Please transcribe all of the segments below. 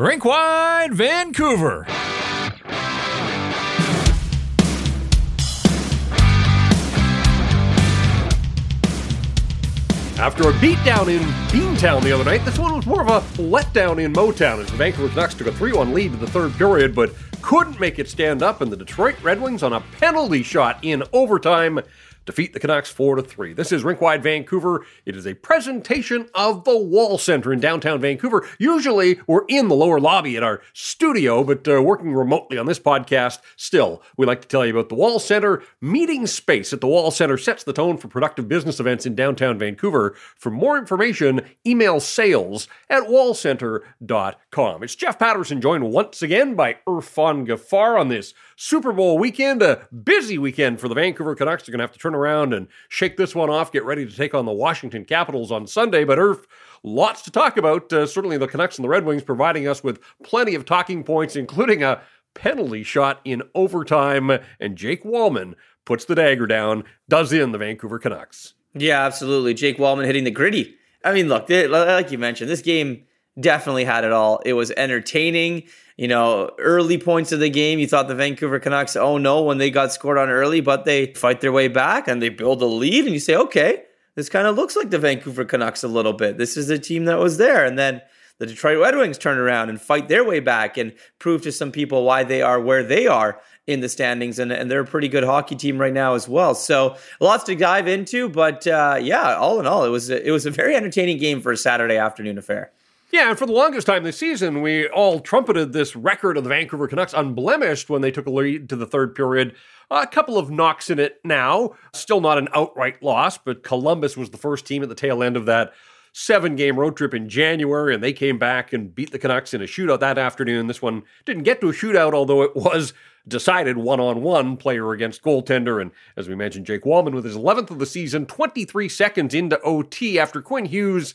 Rinkwide Vancouver. After a beatdown in Beantown the other night, this one was more of a letdown in Motown as the Vancouver Canucks took a 3 1 lead in the third period, but couldn't make it stand up, and the Detroit Red Wings on a penalty shot in overtime defeat the Canucks 4 to 3. This is Rinkwide Vancouver. It is a presentation of the Wall Center in downtown Vancouver. Usually we're in the lower lobby at our studio, but uh, working remotely on this podcast, still, we like to tell you about the Wall Center. Meeting space at the Wall Center sets the tone for productive business events in downtown Vancouver. For more information, email sales at wallcenter.com. It's Jeff Paterson joined once again by Irfaan Gaffar on this Super Bowl weekend, a busy weekend for the Vancouver Canucks. They're going to have to turn around and shake this one off, get ready to take on the Washington Capitals on Sunday. But Irf, lots to talk about. Uh, certainly the Canucks and the Red Wings providing us with plenty of talking points, including a penalty shot in overtime. And Jake Walman puts the dagger down, does in the Vancouver Canucks. Yeah, absolutely. Jake Walman hitting the gritty. I mean, look, like you mentioned, this game definitely had it all. It was entertaining you know, early points of the game, you thought the Vancouver Canucks, oh no, when they got scored on early, but they fight their way back and they build a lead, and you say, okay, this kind of looks like the Vancouver Canucks a little bit. This is a team that was there. And then the Detroit Red Wings turn around and fight their way back and prove to some people why they are where they are in the standings. And, and they're a pretty good hockey team right now as well. So lots to dive into. But uh, yeah, all in all, it was a, it was a very entertaining game for a Saturday afternoon affair. Yeah, and for the longest time this season, we all trumpeted this record of the Vancouver Canucks unblemished when they took a lead to the third period. A couple of knocks in it now. Still not an outright loss, but Columbus was the first team at the tail end of that seven game road trip in January, and they came back and beat the Canucks in a shootout that afternoon. This one didn't get to a shootout, although it was decided one on one player against goaltender. And as we mentioned, Jake Walman with his 11th of the season, 23 seconds into OT after Quinn Hughes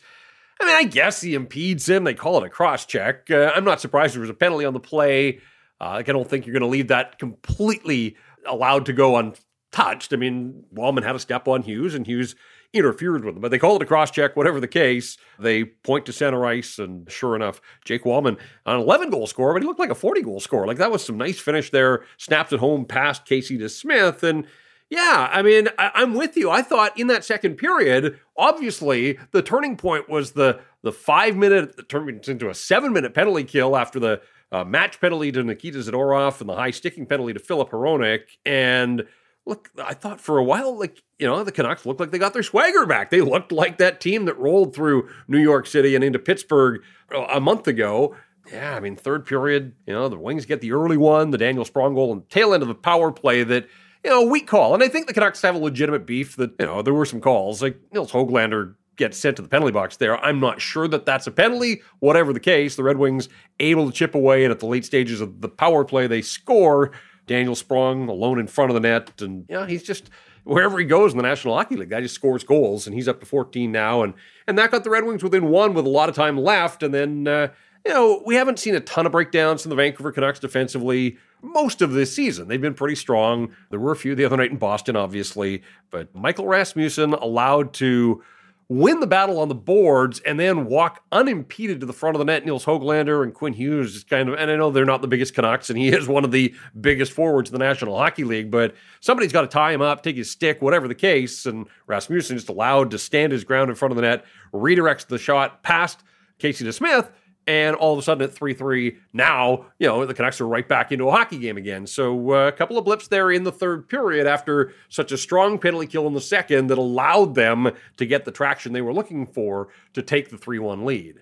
I mean, I guess he impedes him. They call it a cross check. Uh, I'm not surprised there was a penalty on the play. Uh, like, I don't think you're going to leave that completely allowed to go untouched. I mean, Walman had a step on Hughes, and Hughes interfered with him. But they call it a cross check, whatever the case. They point to center ice, and sure enough, Jake Walman, on an 11 goal scorer, but he looked like a 40 goal scorer. Like, that was some nice finish there. Snaps it home past Casey DeSmith, and yeah, I mean, I, am with you. I thought in that second period, obviously, the turning point was the the five minute turned into a seven minute penalty kill after the uh, match penalty to Nikita Zadorov and the high sticking penalty to Filip Hronek. And look, I thought for a while, like you know, the Canucks looked like they got their swagger back. They looked like that team that rolled through New York City and into Pittsburgh uh, a month ago. Yeah, I mean, third period, you know, the Wings get the early one, the Daniel Sprong goal, and tail end of the power play that you know, a weak call. And I think the Canucks have a legitimate beef that, you know, there were some calls. Like Nils Hoglander gets sent to the penalty box there. I'm not sure that that's a penalty. Whatever the case, the Red Wings able to chip away, and at the late stages of the power play, they score. Daniel Sprong alone in front of the net, and yeah, he's just wherever he goes in the National Hockey League, guy just scores goals, and he's up to 14 now, and and that got the Red Wings within one with a lot of time left, and then uh, you know we haven't seen a ton of breakdowns from the Vancouver Canucks defensively most of this season. They've been pretty strong. There were a few the other night in Boston, obviously, but Michael Rasmussen allowed to win the battle on the boards and then walk unimpeded to the front of the net. Nils Hoglander and Quinn Hughes is kind of, and I know they're not the biggest Canucks, and he is one of the biggest forwards in the National Hockey League, but somebody's got to tie him up, take his stick, whatever the case. And Rasmussen just allowed to stand his ground in front of the net, redirects the shot past Casey DeSmith and all of a sudden at 3 3, now, you know, the Canucks are right back into a hockey game again. So uh, a couple of blips there in the third period after such a strong penalty kill in the second that allowed them to get the traction they were looking for to take the 3 1 lead.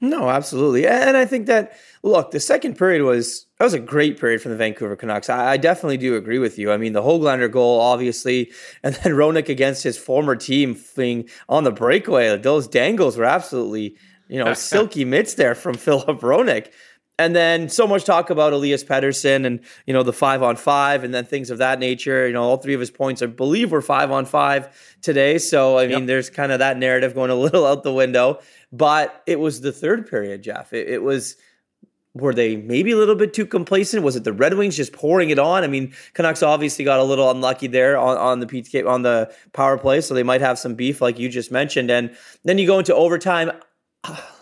No, absolutely. And I think that, look, the second period was, that was a great period for the Vancouver Canucks. I, I definitely do agree with you. I mean, the Hoglander goal, obviously, and then Hronek against his former team being on the breakaway. Those dangles were absolutely you know, silky mitts there from Filip Hronek. And then so much talk about Elias Pettersson and, you know, the five on five and then things of that nature. You know, all three of his points, I believe, were five on five today. So, I mean, yep. there's kind of that narrative going a little out the window. But it was the third period, Jeff. It, it was were they maybe a little bit too complacent? Was it the Red Wings just pouring it on? I mean, Canucks obviously got a little unlucky there on, on the PK on the power play, so they might have some beef, like you just mentioned. And then you go into overtime.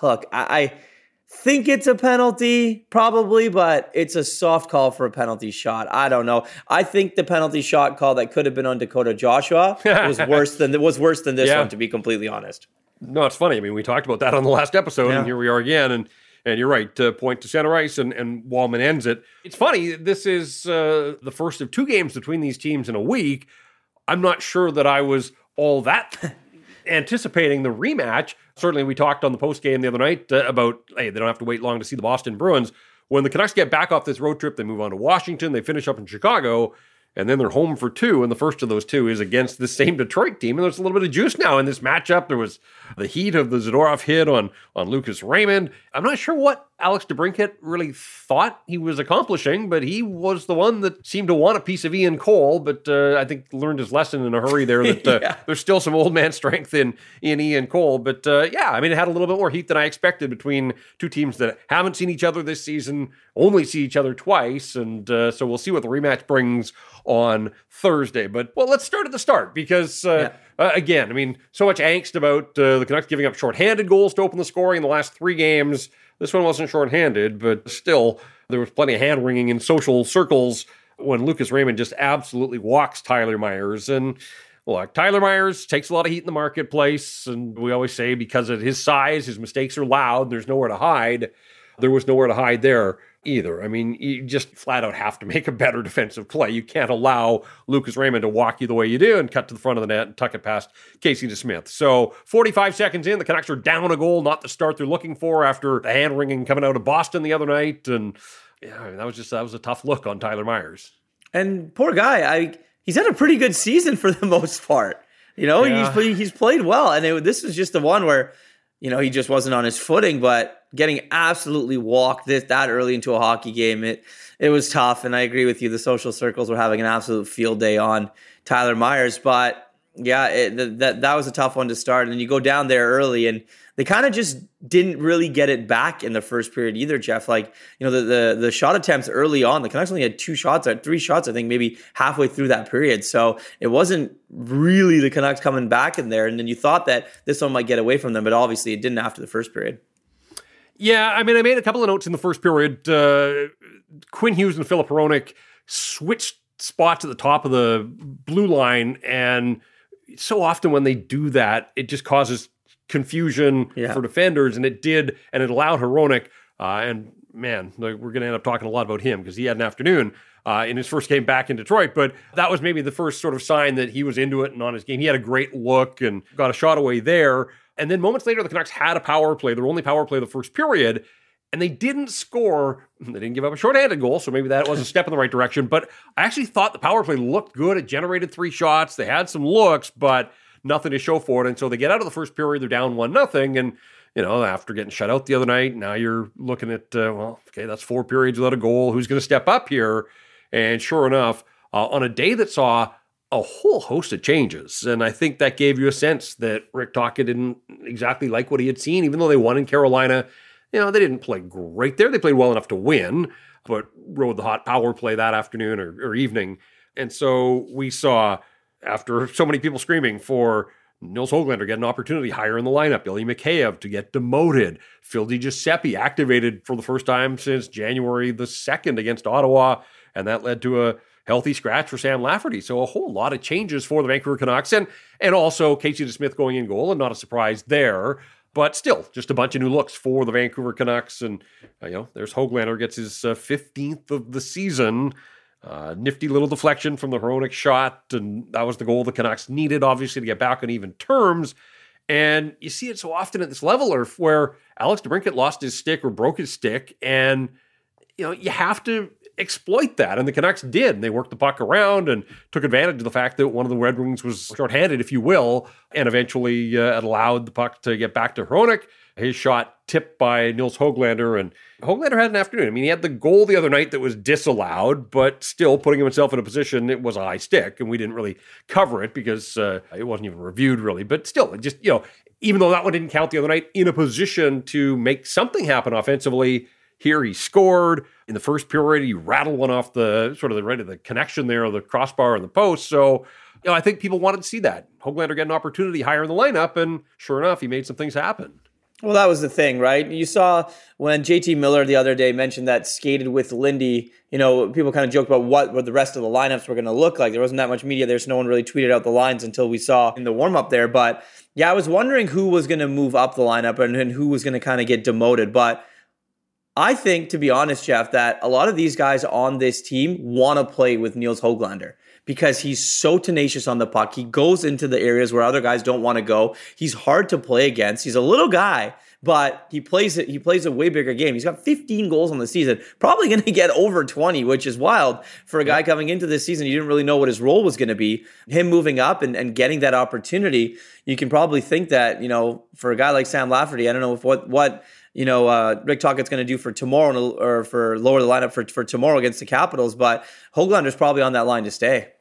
Look, I, I think it's a penalty, probably, but it's a soft call for a penalty shot. I don't know. I think the penalty shot call that could have been on Dakota Joshua was worse than was worse than this yeah. one, to be completely honest. No, it's funny. I mean, we talked about that on the last episode, yeah. and here we are again. And and you're right to point to center ice, and, and Walman ends it. It's funny. This is uh, the first of two games between these teams in a week. I'm not sure that I was all that anticipating the rematch. Certainly, we talked on the post game the other night uh, about hey, they don't have to wait long to see the Boston Bruins. When the Canucks get back off this road trip, they move on to Washington. They finish up in Chicago and then they're home for two, and the first of those two is against the same Detroit team. And there's a little bit of juice now in this matchup. There was the heat of the Zadorov hit on on Lucas Raymond. I'm not sure what Alex DeBrincat really thought he was accomplishing, but he was the one that seemed to want a piece of Ian Cole, but uh, I think learned his lesson in a hurry there that uh, yeah. there's still some old man strength in, in Ian Cole. But uh, yeah, I mean, it had a little bit more heat than I expected between two teams that haven't seen each other this season, only see each other twice. And uh, so we'll see what the rematch brings on Thursday. But well, let's start at the start because. Uh, yeah uh, again, I mean, so much angst about uh, the Canucks giving up shorthanded goals to open the scoring in the last three games. This one wasn't shorthanded, but still, there was plenty of hand wringing in social circles when Lucas Raymond just absolutely walks Tyler Myers. And look, Tyler Myers takes a lot of heat in the marketplace. And we always say because of his size, his mistakes are loud, there's nowhere to hide. There was nowhere to hide there either. I mean, you just flat out have to make a better defensive play. You can't allow Lucas Raymond to walk you the way you do and cut to the front of the net and tuck it past Casey DeSmith. So 45 seconds in, the Canucks are down a goal, not the start they're looking for after the hand wringing coming out of Boston the other night. And yeah, I mean, that was just that was a tough look on Tyler Myers. And poor guy, I he's had a pretty good season for the most part. You know, yeah. he's he's played well, and it, this was just the one where you know he just wasn't on his footing, but getting absolutely walked this that early into a hockey game. It it was tough, and I agree with you. The social circles were having an absolute field day on Tyler Myers, but yeah, it, that that was a tough one to start. And you go down there early, and they kind of just didn't really get it back in the first period either. Jeff, like you know, the the, the shot attempts early on, the Canucks only had two shots, or three shots, I think, maybe halfway through that period. So it wasn't really the Canucks coming back in there. And then you thought that this one might get away from them, but obviously it didn't after the first period. Yeah, I mean, I made a couple of notes in the first period. Uh, Quinn Hughes and Filip Hronek switched spots at the top of the blue line, and so often when they do that, it just causes confusion yeah. for defenders, and it did, and it allowed Hronek, uh, and man, we're going to end up talking a lot about him because he had an afternoon. Uh, in his first game back in Detroit. But that was maybe the first sort of sign that he was into it and on his game. He had a great look and got a shot away there. And then moments later, the Canucks had a power play, their only power play of the first period, and they didn't score. They didn't give up a shorthanded goal, so maybe that was a step in the right direction. But I actually thought the power play looked good. It generated three shots. They had some looks, but nothing to show for it. And so they get out of the first period, they're down one nothing, and you know, after getting shut out the other night, now you're looking at, uh, well, okay, that's four periods without a goal. Who's going to step up here? And sure enough, uh, on a day that saw a whole host of changes. And I think that gave you a sense that Rick Tocchet didn't exactly like what he had seen, even though they won in Carolina. You know, they didn't play great there. They played well enough to win, but rode the hot power play that afternoon or, or evening. And so we saw, after so many people screaming for Nils Hoglander get an opportunity higher in the lineup. Ilya Mikheyev to get demoted. Phil Giuseppe activated for the first time since January the 2nd against Ottawa. And that led to a healthy scratch for Sam Lafferty. So a whole lot of changes for the Vancouver Canucks and and also Casey DeSmith going in goal and not a surprise there. But still, just a bunch of new looks for the Vancouver Canucks. And, uh, you know, there's Hoglander gets his uh, 15th of the season. Uh, nifty little deflection from the Hronek shot. And that was the goal the Canucks needed, obviously, to get back on even terms. And you see it so often at this level where Alex DeBrincat lost his stick or broke his stick. And, you know, you have to exploit that. And the Canucks did. They worked the puck around and took advantage of the fact that one of the Red Wings was shorthanded, if you will, and eventually uh, allowed the puck to get back to Hronek. His shot tipped by Nils Hoglander, and Hoglander had an afternoon. I mean, he had the goal the other night that was disallowed, but still putting himself in a position, it was a high stick, and we didn't really cover it because uh, it wasn't even reviewed really. But still, it just, you know, even though that one didn't count the other night, in a position to make something happen offensively, here he scored in the first period. He rattled one off the sort of the right of the connection there the crossbar and the post. So, you know, I think people wanted to see that. Hoglander get an opportunity higher in the lineup, and sure enough, he made some things happen. Well, that was the thing, right? You saw when JT Miller the other day mentioned that skated with Lindy, you know, people kind of joked about what, what the rest of the lineups were going to look like. There wasn't that much media there, so no one really tweeted out the lines until we saw in the warm up there. But yeah, I was wondering who was going to move up the lineup and, and who was going to kind of get demoted. But I think, to be honest, Jeff, that a lot of these guys on this team want to play with Nils Hoglander because he's so tenacious on the puck. He goes into the areas where other guys don't want to go. He's hard to play against. He's a little guy, but he plays it. He plays a way bigger game. He's got 15 goals on the season, probably going to get over 20, which is wild for a guy coming into this season. You didn't really know what his role was going to be. Him moving up and, and getting that opportunity, you can probably think that you know for a guy like Sam Lafferty, I don't know if what what you know uh, Rick Tocchet's going to do for tomorrow or for lower the lineup for for tomorrow against the Capitals, but Hoglander's probably on that line to stay.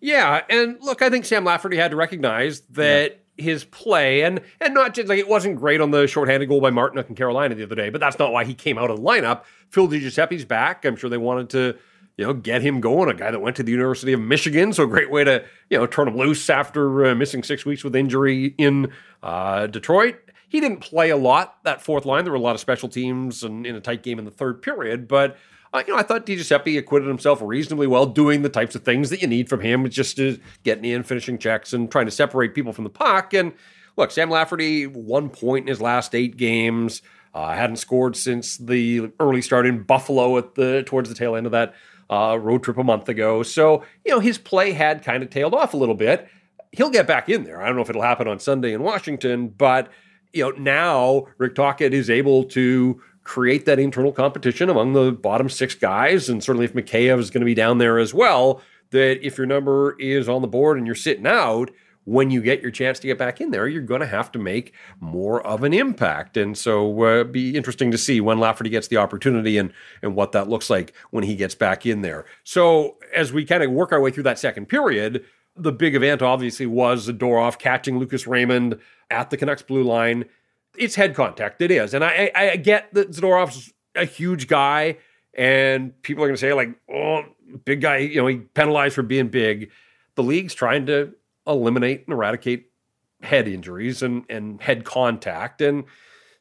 Yeah, and look, I think Sam Lafferty had to recognize that. Yeah his play and and not just like it wasn't great on the shorthanded goal by Martinook in Carolina the other day, but that's not why he came out of the lineup. Phil DiGiuseppe's back. I'm sure they wanted to, you know, get him going. A guy that went to the University of Michigan, so a great way to you know turn him loose after uh, missing six weeks with injury in uh, Detroit. He didn't play a lot that fourth line. There were a lot of special teams and in a tight game in the third period, but uh, you know, I thought DiGiuseppe acquitted himself reasonably well doing the types of things that you need from him, just to getting in, finishing checks, and trying to separate people from the puck. And look, Sam Lafferty, one point in his last eight games. Uh, hadn't scored since the early start in Buffalo at the towards the tail end of that uh, road trip a month ago. So you know his play had kind of tailed off a little bit. He'll get back in there. I don't know if it'll happen on Sunday in Washington, but you know now Rick Tocchet is able to create that internal competition among the bottom six guys. And certainly if Mikheyev is going to be down there as well, that if your number is on the board and you're sitting out, when you get your chance to get back in there, you're going to have to make more of an impact. And so uh, be interesting to see when Lafferty gets the opportunity and, and what that looks like when he gets back in there. So as we kind of work our way through that second period, the big event obviously was Zadorov catching Lucas Raymond at the Canucks blue line it's head contact. It is, and I I, get that Zadorov's a huge guy, and people are going to say like, oh, big guy. You know, he penalized for being big. The league's trying to eliminate and eradicate head injuries and and head contact, and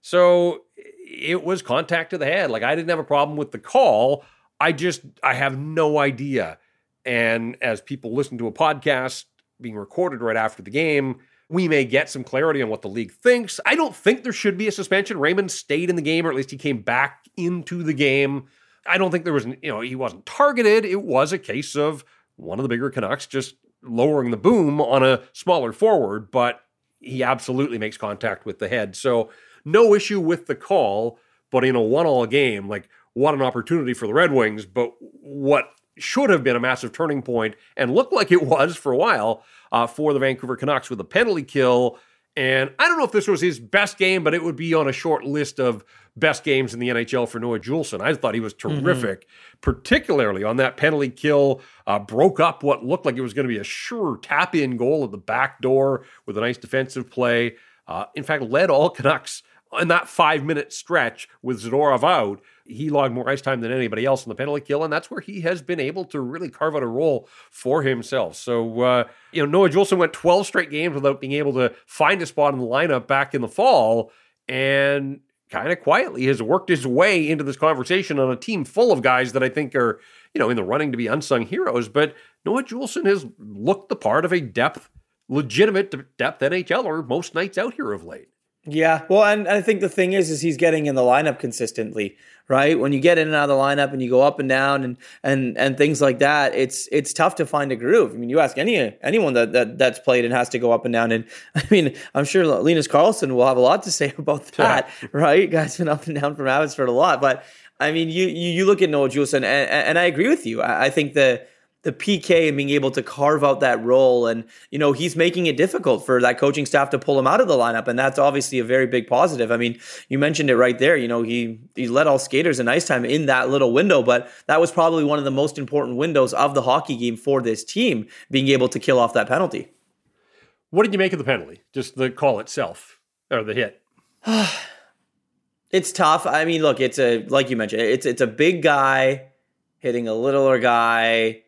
so it was contact to the head. Like I didn't have a problem with the call. I just I have no idea. And as people listen to a podcast being recorded right after the game, we may get some clarity on what the league thinks. I don't think there should be a suspension. Raymond stayed in the game, or at least he came back into the game. I don't think there was, you know, he wasn't targeted. It was a case of one of the bigger Canucks just lowering the boom on a smaller forward, but he absolutely makes contact with the head. So no issue with the call, but in a one-all game, like what an opportunity for the Red Wings, but what should have been a massive turning point and looked like it was for a while uh, for the Vancouver Canucks with a penalty kill. And I don't know if this was his best game, but it would be on a short list of best games in the NHL for Noah Juulsen. I thought he was mm-hmm. terrific, mm-hmm. particularly on that penalty kill. Uh, broke up what looked like it was going to be a sure tap in goal at the back door with a nice defensive play. Uh, in fact, led all Canucks in that five minute stretch with Zadorov out he logged more ice time than anybody else in the penalty kill, and that's where he has been able to really carve out a role for himself. So, uh, you know, Noah Juulsen went 12 straight games without being able to find a spot in the lineup back in the fall, and kind of quietly has worked his way into this conversation on a team full of guys that I think are, you know, in the running to be unsung heroes. But Noah Juulsen has looked the part of a depth, legitimate depth NHLer most nights out here of late. Yeah, well, and I think the thing is, is he's getting in the lineup consistently, right? When you get in and out of the lineup and you go up and down and and and things like that, it's it's tough to find a groove. I mean, you ask any anyone that, that that's played and has to go up and down, and I mean, I'm sure Linus Karlsson will have a lot to say about that, yeah. right? Guys been up and down from Abbotsford a lot, but I mean, you you, you look at Noah Juulsen, and, and I agree with you. I, I think the the PK and being able to carve out that role. And, you know, he's making it difficult for that coaching staff to pull him out of the lineup. And that's obviously a very big positive. I mean, you mentioned it right there. You know, he, he led all skaters in ice time in that little window, but that was probably one of the most important windows of the hockey game for this team, being able to kill off that penalty. What did you make of the penalty? Just the call itself or the hit? it's tough. I mean, look, it's a, like you mentioned, it's, it's a big guy hitting a littler guy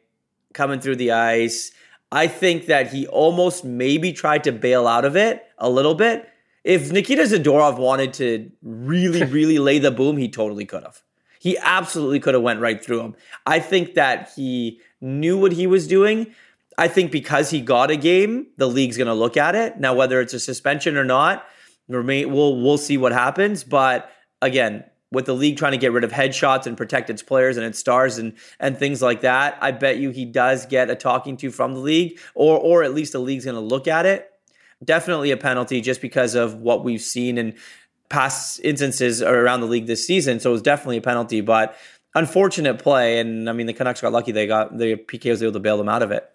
coming through the ice. I think that he almost maybe tried to bail out of it a little bit. If Nikita Zadorov wanted to really, really lay the boom, he totally could have. He absolutely could have went right through him. I think that he knew what he was doing. I think because he got a game, the league's going to look at it. Now, whether it's a suspension or not, we'll we'll see what happens. But again, with the league trying to get rid of headshots and protect its players and its stars and and things like that, I bet you he does get a talking to from the league, or or at least the league's going to look at it. Definitely a penalty just because of what we've seen in past instances around the league this season. So it was definitely a penalty, but unfortunate play. And I mean, the Canucks got lucky; they got the PK was able to bail them out of it.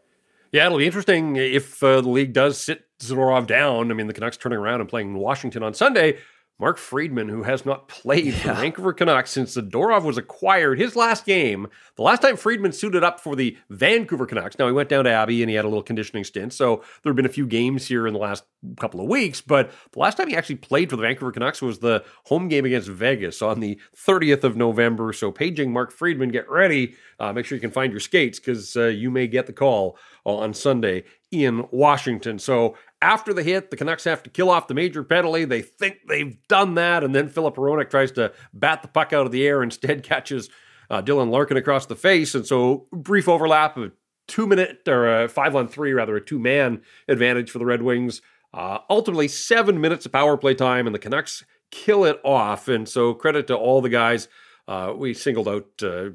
Yeah, it'll be interesting if uh, the league does sit Zadorov down. I mean, the Canucks turning around and playing Washington on Sunday. Mark Friedman, who has not played yeah. for the Vancouver Canucks since Zadorov was acquired, his last game, the last time Friedman suited up for the Vancouver Canucks. Now, he went down to Abbey and he had a little conditioning stint, so there have been a few games here in the last couple of weeks, but the last time he actually played for the Vancouver Canucks was the home game against Vegas on the 30th of November. So, paging Mark Friedman, get ready. Uh, make sure you can find your skates because uh, you may get the call on Sunday in Washington. So after the hit, the Canucks have to kill off the major penalty. They think they've done that, and then Filip Hronek tries to bat the puck out of the air. Instead, catches uh, Dylan Larkin across the face, and so brief overlap of two minute or a five on three, rather a two man advantage for the Red Wings. Uh, ultimately, seven minutes of power play time, and the Canucks kill it off. And so, credit to all the guys. Uh, we singled out uh,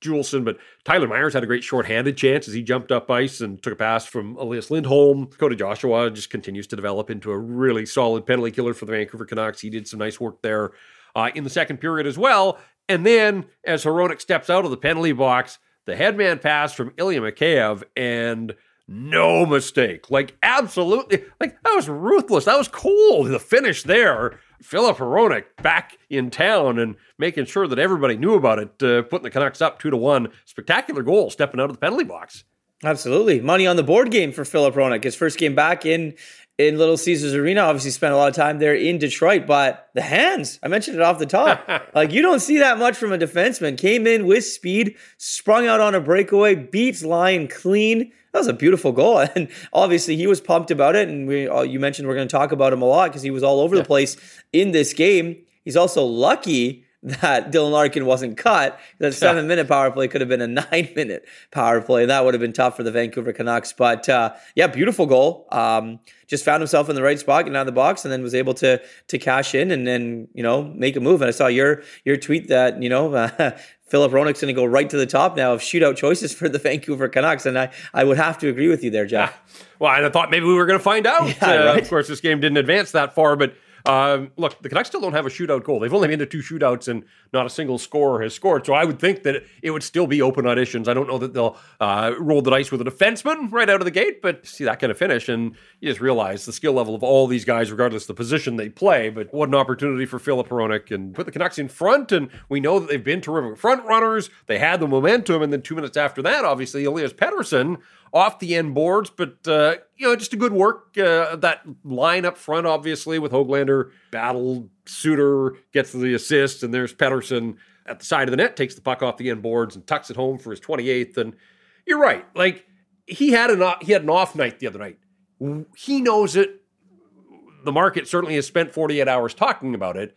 Juulsen, but Tyler Myers had a great shorthanded chance as he jumped up ice and took a pass from Elias Lindholm. Dakota Joshua just continues to develop into a really solid penalty killer for the Vancouver Canucks. He did some nice work there uh, in the second period as well. And then as Hronek steps out of the penalty box, the headman pass from Ilya Mikheyev and no mistake. Like absolutely, like that was ruthless. That was cold. The finish there Filip Hronek back in town and making sure that everybody knew about it, uh, putting the Canucks up two to one. Spectacular goal, stepping out of the penalty box. Absolutely, money on the board game for Filip Hronek. His first game back in in Little Caesars Arena. Obviously, spent a lot of time there in Detroit, but the hands, I mentioned it off the top. like, you don't see that much from a defenseman. Came in with speed, sprung out on a breakaway, beats Lyon clean. That was a beautiful goal. And obviously, he was pumped about it. And we, uh, you mentioned we're going to talk about him a lot because he was all over yeah. the place in this game. He's also lucky that Dylan Larkin wasn't cut. That seven minute power play could have been a nine minute power play. And that would have been tough for the Vancouver Canucks. But uh, yeah, beautiful goal. Um, just found himself in the right spot, getting out of the box, and then was able to to cash in and then you know make a move. And I saw your your tweet that you know. Uh, Filip Hronek's going to go right to the top now of shootout choices for the Vancouver Canucks, and I, I would have to agree with you there, Jeff. Yeah. Well, I thought maybe we were going to find out. Yeah, uh, right? Of course, this game didn't advance that far, but um, look, the Canucks still don't have a shootout goal. They've only been to two shootouts and not a single scorer has scored. So I would think that it would still be open auditions. I don't know that they'll uh, roll the dice with a defenseman right out of the gate, but see that kind of finish and you just realize the skill level of all these guys, regardless of the position they play. But what an opportunity for Filip Hronek and put the Canucks in front. And we know that they've been terrific front runners. They had the momentum, and then two minutes after that, obviously Elias Pettersson off the end boards, but uh, you know, just a good work. Uh, that line up front, obviously, with Hoglander, Battle, Suter gets the assist, and there's Pettersson at the side of the net, takes the puck off the end boards and tucks it home for his 28th. And you're right, like he had an he had an off night the other night. He knows it. The market certainly has spent 48 hours talking about it,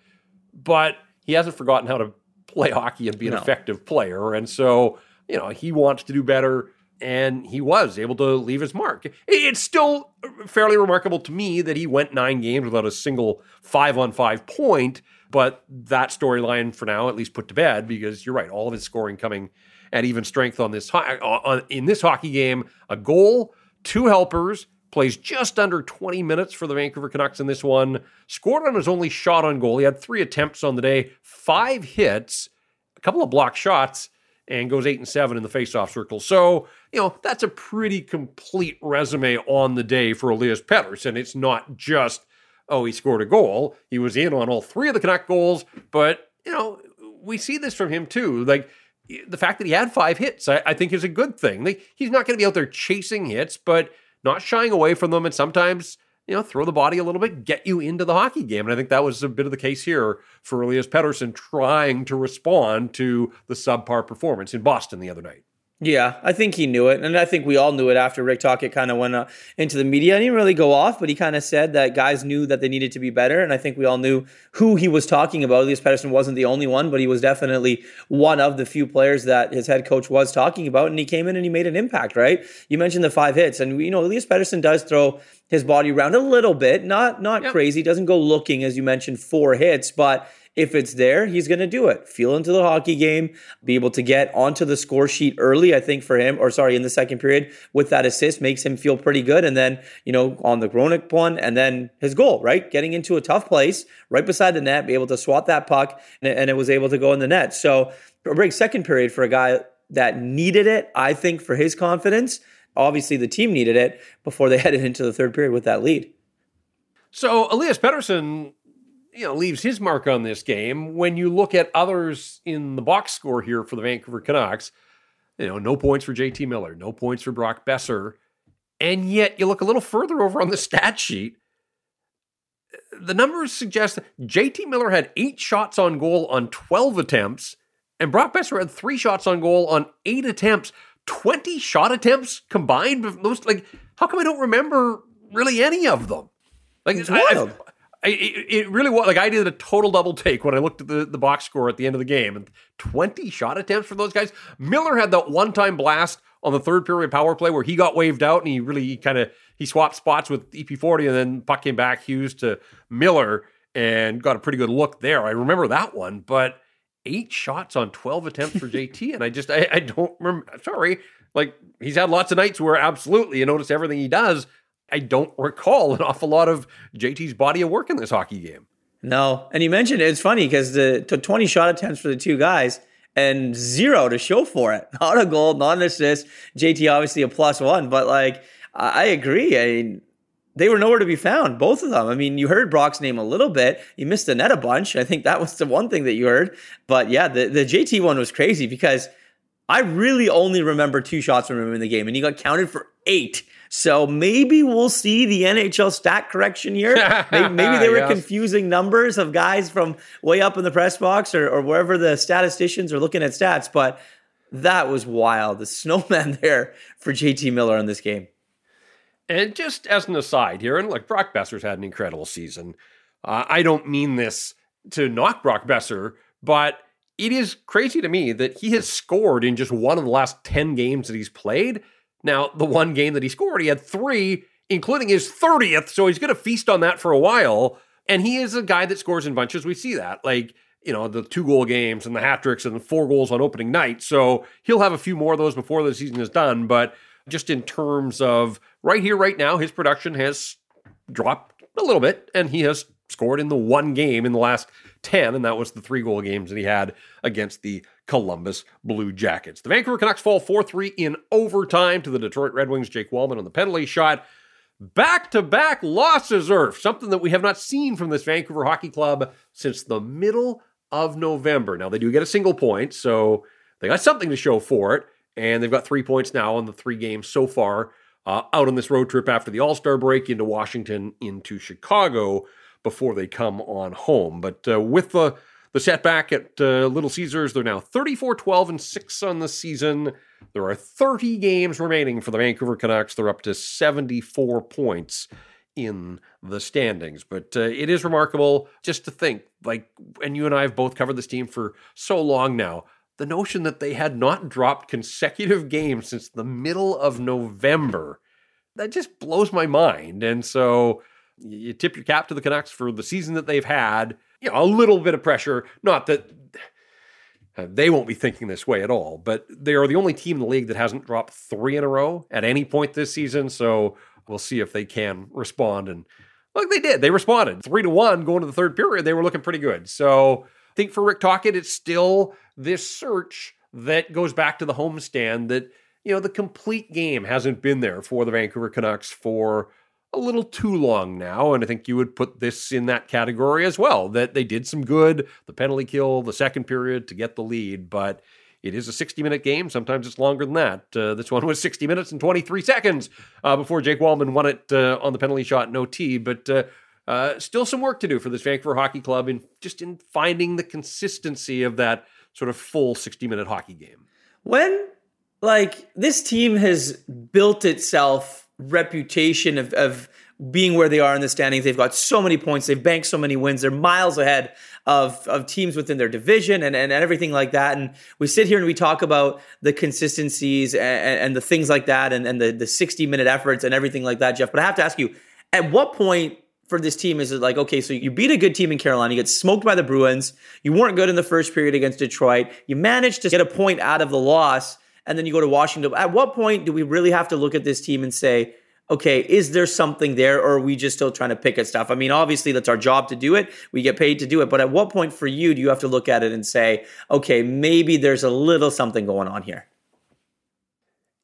but he hasn't forgotten how to play hockey and be an no. effective player. And so, you know, he wants to do better and he was able to leave his mark. It's still fairly remarkable to me that he went nine games without a single five on five point, but that storyline for now at least put to bed because you're right, all of his scoring coming at even strength on this uh, on, in this hockey game, a goal, two helpers, plays just under 20 minutes for the Vancouver Canucks in this one, scored on his only shot on goal. He had three attempts on the day, five hits, a couple of block shots and goes eight and seven in the faceoff circle. So, you know, that's a pretty complete resume on the day for Elias Pettersson. It's not just, oh, he scored a goal. He was in on all three of the Canuck goals, but, you know, we see this from him too. Like, the fact that he had five hits, I, I think, is a good thing. Like, he's not going to be out there chasing hits, but not shying away from them. And sometimes, you know, throw the body a little bit, get you into the hockey game. And I think that was a bit of the case here for Elias Pettersson trying to respond to the subpar performance in Boston the other night. Yeah, I think he knew it, and I think we all knew it after Rick Tocchet kind of went uh, into the media. He didn't really go off, but he kind of said that guys knew that they needed to be better, and I think we all knew who he was talking about. Elias Pettersson wasn't the only one, but he was definitely one of the few players that his head coach was talking about, and he came in and he made an impact. Right? You mentioned the five hits, and you know Elias Pettersson does throw his body around a little bit, not not yep. crazy. Doesn't go looking as you mentioned four hits, but if it's there, he's going to do it. Feel into the hockey game, be able to get onto the score sheet early, I think, for him, or sorry, in the second period with that assist makes him feel pretty good. And then, you know, on the Hronek one, and then his goal, right? Getting into a tough place right beside the net, be able to swat that puck, and it was able to go in the net. So, a big second period for a guy that needed it, I think, for his confidence. Obviously, the team needed it before they headed into the third period with that lead. So, Elias Pettersson you know leaves his mark on this game. When you look at others in the box score here for the Vancouver Canucks, you know, no points for JT Miller, no points for Brock Boeser, and yet you look a little further over on the stat sheet. The numbers suggest that JT Miller had eight shots on goal on 12 attempts, and Brock Boeser had three shots on goal on eight attempts. 20 shot attempts combined. Those like, how come I don't remember really any of them? Like, it's wild. I, it, it, really was like I did a total double take when I looked at the, the box score at the end of the game and 20 shot attempts for those guys. Miller had that one time blast on the third period power play where he got waved out and he really kind of he swapped spots with EP40 and then puck came back Hughes to Miller and got a pretty good look there. I remember that one, but eight shots on 12 attempts for JT and I just I, I don't remember sorry like he's had lots of nights where absolutely you notice everything he does I don't recall an awful lot of JT's body of work in this hockey game. No, and you mentioned it, it's funny because the, the 20 shot attempts for the two guys and zero to show for it. Not a goal, not an assist. JT obviously a plus one, but like I agree. I mean, they were nowhere to be found, both of them. I mean, you heard Brock's name a little bit. You missed the net a bunch. I think that was the one thing that you heard. But yeah, the, the JT one was crazy because I really only remember two shots from him in the game, and he got counted for eight. So maybe we'll see the NHL stat correction here. maybe, maybe, they were yes. confusing numbers of guys from way up in the press box or, or wherever the statisticians are looking at stats. But that was wild. The snowman there for JT Miller in this game. And just as an aside here, and like Brock Boeser's had an incredible season. Uh, I don't mean this to knock Brock Boeser, but it is crazy to me that he has scored in just one of the last 10 games that he's played. Now, the one game that he scored, he had three, including his 30th. So he's going to feast on that for a while. And he is a guy that scores in bunches. We see that. Like, you know, the two goal games and the hat tricks and the four goals on opening night. So he'll have a few more of those before the season is done. But just in terms of right here, right now, his production has dropped a little bit and he has scored in the one game in the last 10, and that was the three goal games that he had against the Columbus Blue Jackets. The Vancouver Canucks fall 4 3 in overtime to the Detroit Red Wings. Jake Walman on the penalty shot. Back to back losses, Irf, something that we have not seen from this Vancouver Hockey Club since the middle of November. Now, they do get a single point, so they got something to show for it, and they've got three points now on the three games so far uh, out on this road trip after the All Star break into Washington, into Chicago before they come on home. But uh, with the the setback at uh, Little Caesars, they're now 34 12 and 6 on the season. There are 30 games remaining for the Vancouver Canucks. They're up to 74 points in the standings. But uh, it is remarkable just to think, like, and you and I have both covered this team for so long now. The notion that they had not dropped consecutive games since the middle of November, that just blows my mind. And so you tip your cap to the Canucks for the season that they've had. You know, a little bit of pressure. Not that uh, they won't be thinking this way at all, but they are the only team in the league that hasn't dropped three in a row at any point this season. So we'll see if they can respond. And look, they did. They responded three to one going to the third period. They were looking pretty good. So I think for Rick Tocchet, it's still this search that goes back to the homestand that you know the complete game hasn't been there for the Vancouver Canucks for a little too long now. And I think you would put this in that category as well that they did some good, the penalty kill, the second period to get the lead, but it is a 60 minute game. Sometimes it's longer than that. Uh, this one was 60 minutes and 23 seconds uh, before Jake Walman won it uh, on the penalty shot, no T. But uh, uh, still some work to do for this Vancouver Hockey Club in just in finding the consistency of that sort of full 60 minute hockey game. When like this team has built itself reputation of, of being where they are in the standings. They've got so many points. They've banked so many wins. They're miles ahead of, of teams within their division and, and everything like that. And we sit here and we talk about the consistencies and, and the things like that and, and the, the 60 minute efforts and everything like that, Jeff. But I have to ask you, at what point for this team is it like, okay, so you beat a good team in Carolina, you get smoked by the Bruins, you weren't good in the first period against Detroit, you managed to get a point out of the loss, and then you go to Washington. At what point do we really have to look at this team and say, okay, is there something there or are we just still trying to pick at stuff? I mean, obviously that's our job to do it. We get paid to do it. But at what point for you do you have to look at it and say, okay, maybe there's a little something going on here?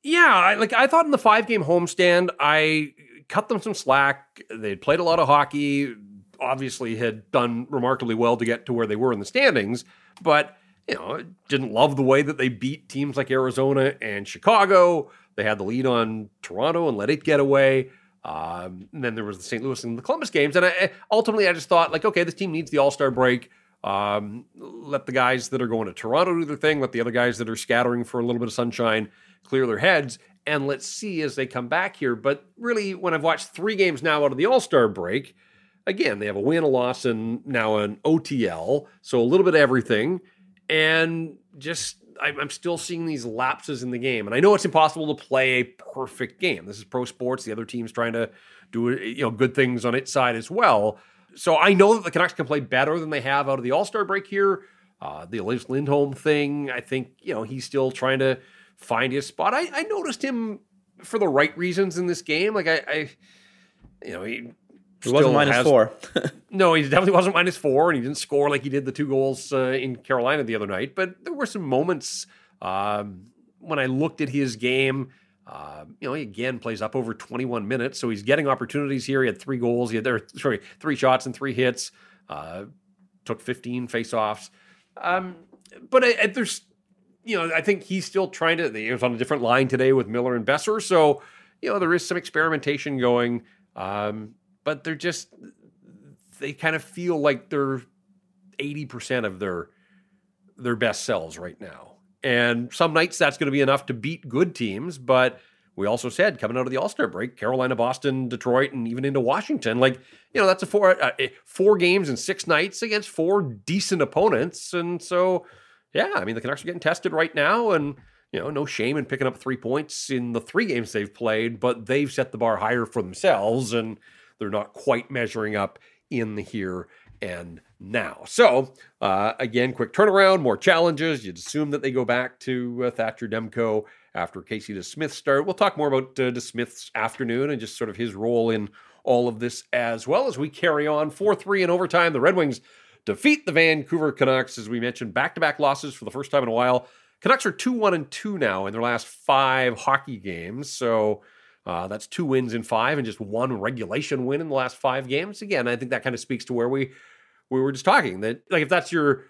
Yeah, I, like I thought in the five game homestand, I cut them some slack. They'd played a lot of hockey, obviously had done remarkably well to get to where they were in the standings, but you know, didn't love the way that they beat teams like Arizona and Chicago. They had the lead on Toronto and let it get away. Um, and then there was the St. Louis and the Columbus games. And I, ultimately, I just thought, like, okay, this team needs the All Star break. Um, let the guys that are going to Toronto do their thing. Let the other guys that are scattering for a little bit of sunshine clear their heads. And let's see as they come back here. But really, when I've watched three games now out of the All Star break, again, they have a win, a loss, and now an OTL. So a little bit of everything. And just I'm still seeing these lapses in the game, and I know it's impossible to play a perfect game. This is pro sports; the other team's trying to do you know good things on its side as well. So I know that the Canucks can play better than they have out of the All Star break here. Uh, the Elias Lindholm thing, I think you know he's still trying to find his spot. I, I noticed him for the right reasons in this game. Like I, I you know, he he wasn't minus has, four. no, he definitely wasn't minus four, and he didn't score like he did the two goals uh, in Carolina the other night. But there were some moments um, when I looked at his game. Uh, you know, he again plays up over 21 minutes, so he's getting opportunities here. He had three goals. He had there, sorry, three shots and three hits. Uh, took 15 faceoffs. Um, but I, I, there's, you know, I think he's still trying to. He was on a different line today with Miller and Boeser, so you know there is some experimentation going. Um, but they're just they kind of feel like they're 80% of their their best selves right now. And some nights that's going to be enough to beat good teams, but we also said coming out of the All-Star break, Carolina, Boston, Detroit and even into Washington, like, you know, that's a four uh, eh, four games in 6 nights against four decent opponents. And so yeah, I mean the Canucks are getting tested right now and you know, no shame in picking up 3 points in the 3 games they've played, but they've set the bar higher for themselves and they're not quite measuring up in the here and now. So, uh, again, quick turnaround, more challenges. You'd assume that they go back to uh, Thatcher Demko after Casey DeSmith start. We'll talk more about uh, DeSmith's afternoon and just sort of his role in all of this as well as we carry on 4 3 in overtime. The Red Wings defeat the Vancouver Canucks, as we mentioned, back to back losses for the first time in a while. Canucks are 2 1 and 2 now in their last five hockey games. So, uh, that's two wins in five and just one regulation win in the last five games. Again, I think that kind of speaks to where we we were just talking that like if that's your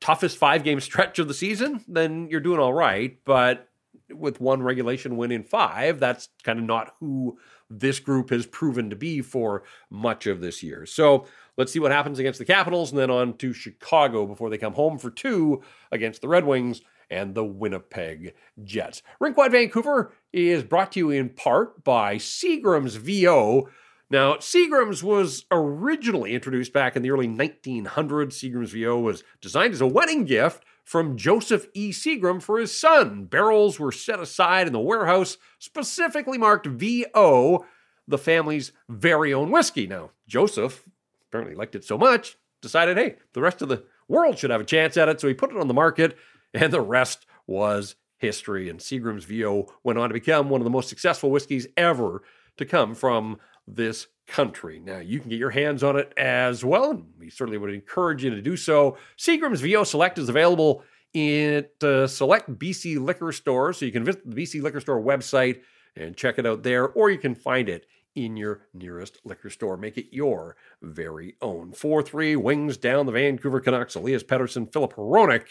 toughest five game stretch of the season, then you're doing all right. But with one regulation win in five, that's kind of not who this group has proven to be for much of this year. So let's see what happens against the Capitals and then on to Chicago before they come home for two against the Red Wings and the Winnipeg Jets. Rinkwide Vancouver is brought to you in part by Seagram's VO. Now, Seagram's was originally introduced back in the early 1900s. Seagram's VO was designed as a wedding gift from Joseph E. Seagram for his son. Barrels were set aside in the warehouse, specifically marked VO, the family's very own whiskey. Now, Joseph apparently liked it so much, decided, hey, the rest of the world should have a chance at it, so he put it on the market and the rest was history. And Seagram's VO went on to become one of the most successful whiskeys ever to come from this country. Now, you can get your hands on it as well, and we certainly would encourage you to do so. Seagram's VO Select is available in uh, select BC liquor stores, so you can visit the BC liquor store website and check it out there, or you can find it in your nearest liquor store. Make it your very own. 4 3 wings down the Vancouver Canucks. Elias Pettersson, Filip Hronek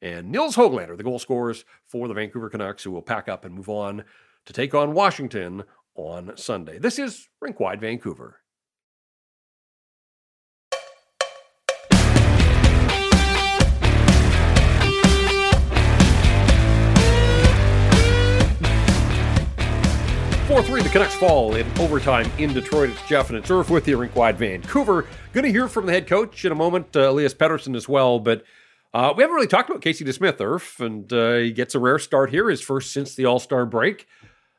and Nils Hoglander, the goal scorers for the Vancouver Canucks, who will pack up and move on to take on Washington on Sunday. This is Rinkwide Vancouver. 4 3, the Canucks fall in overtime in Detroit. It's Jeff and it's Irf with you, Rinkwide Vancouver. Going to hear from the head coach in a moment, uh, Elias Pettersson as well. But uh, we haven't really talked about Casey DeSmith, Irf, and uh, he gets a rare start here, his first since the All Star break.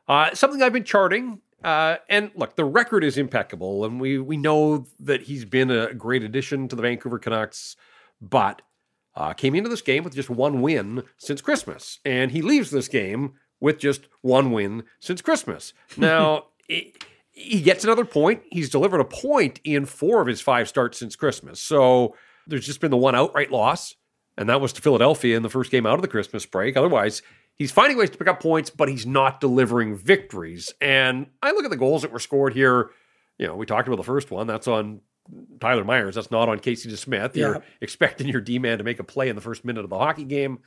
Uh, something I've been charting. Uh, and look, the record is impeccable, and we we know that he's been a great addition to the Vancouver Canucks, but uh, came into this game with just one win since Christmas, and he leaves this game with just one win since Christmas. Now, he, he gets another point. He's delivered a point in four of his five starts since Christmas. So there's just been the one outright loss, and that was to Philadelphia in the first game out of the Christmas break. Otherwise, he's finding ways to pick up points, but he's not delivering victories. And I look at the goals that were scored here. You know, we talked about the first one. That's on Tyler Myers. That's not on Casey DeSmith. You're yeah. expecting your D man to make a play in the first minute of the hockey game.